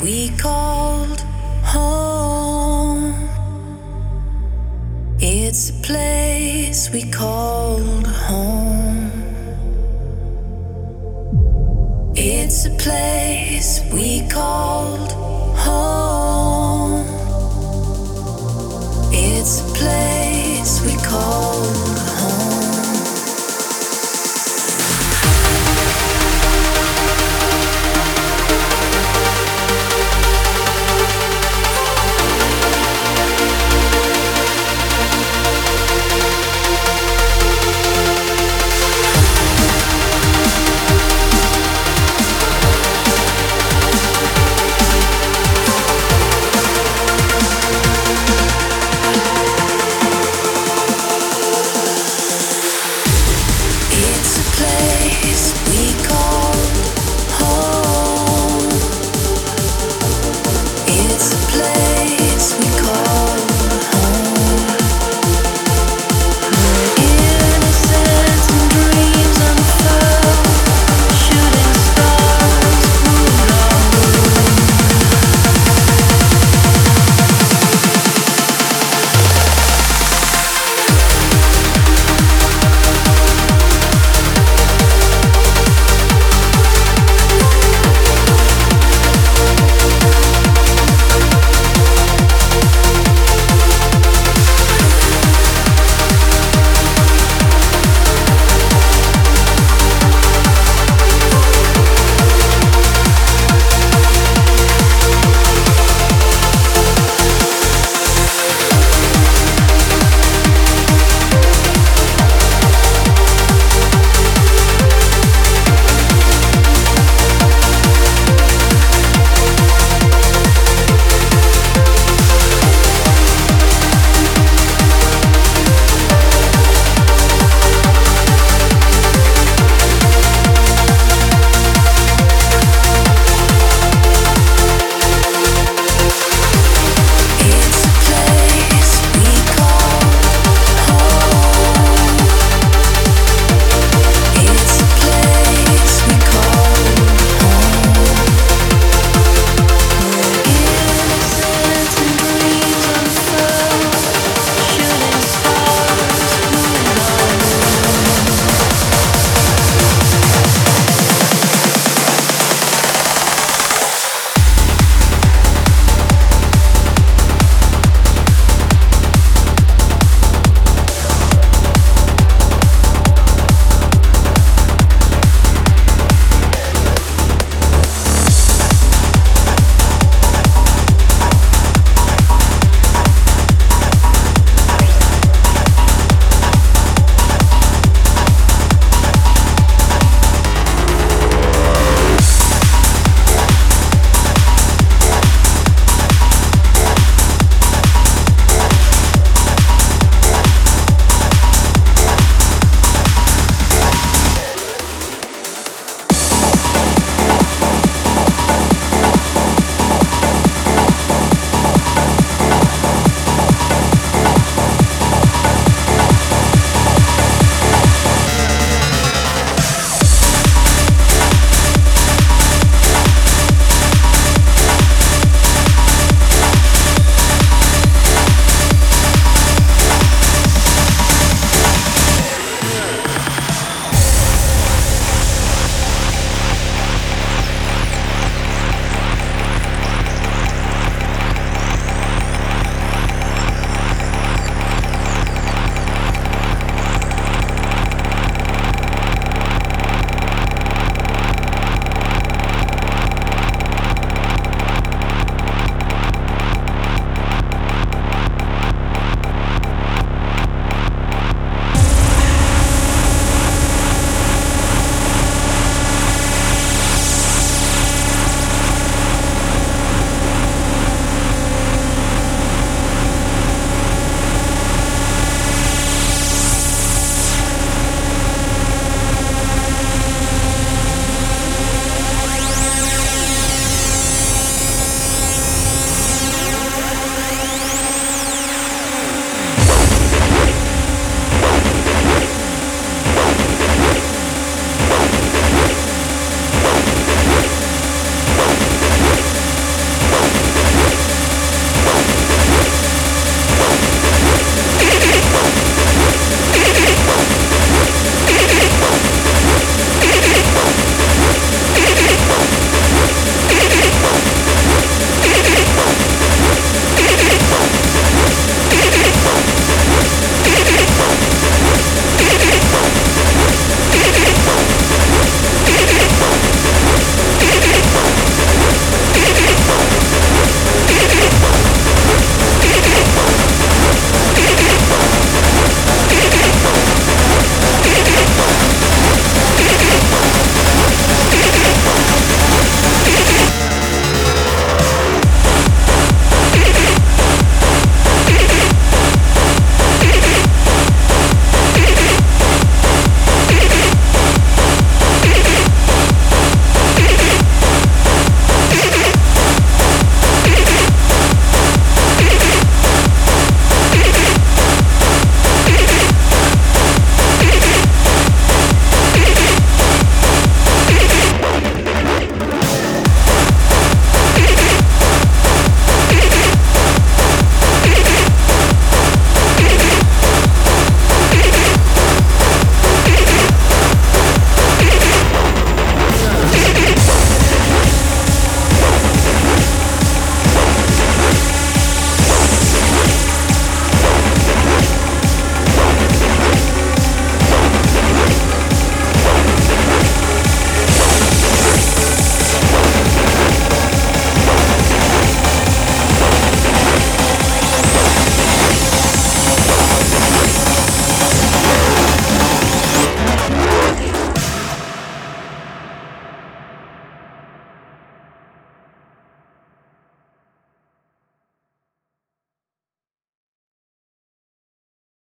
we called